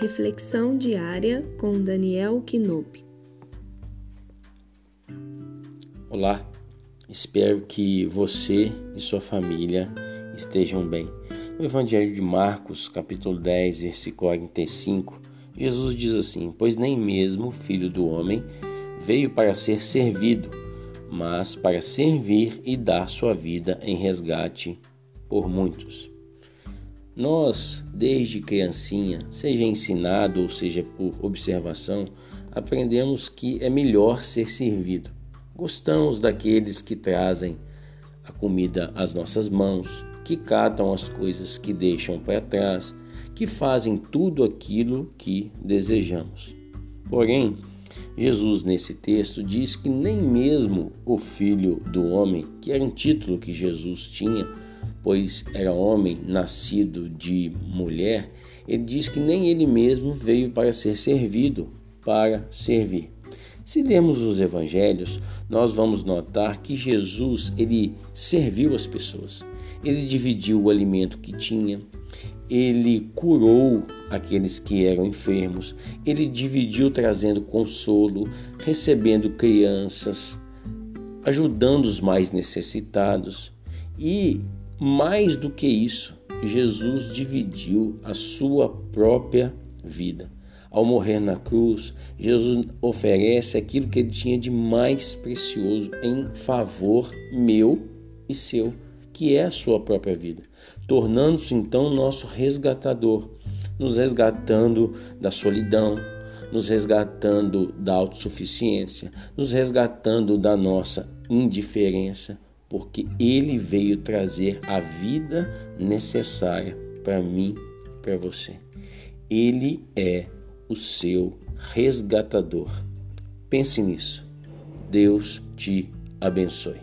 Reflexão diária com Daniel Quinope. Olá, espero que você e sua família estejam bem. No Evangelho de Marcos, capítulo 10, versículo 45, Jesus diz assim: Pois nem mesmo o filho do homem veio para ser servido, mas para servir e dar sua vida em resgate por muitos. Nós, desde criancinha, seja ensinado ou seja por observação, aprendemos que é melhor ser servido. Gostamos daqueles que trazem a comida às nossas mãos, que catam as coisas que deixam para trás, que fazem tudo aquilo que desejamos. Porém, Jesus nesse texto diz que nem mesmo o filho do homem, que era um título que Jesus tinha, pois era homem nascido de mulher, ele diz que nem ele mesmo veio para ser servido, para servir. Se lermos os evangelhos, nós vamos notar que Jesus, ele serviu as pessoas. Ele dividiu o alimento que tinha, ele curou aqueles que eram enfermos, ele dividiu trazendo consolo, recebendo crianças, ajudando os mais necessitados e mais do que isso, Jesus dividiu a sua própria vida. Ao morrer na cruz, Jesus oferece aquilo que ele tinha de mais precioso em favor meu e seu, que é a sua própria vida, tornando-se então nosso resgatador, nos resgatando da solidão, nos resgatando da autossuficiência, nos resgatando da nossa indiferença, porque ele veio trazer a vida necessária para mim, para você. Ele é o seu resgatador. Pense nisso. Deus te abençoe.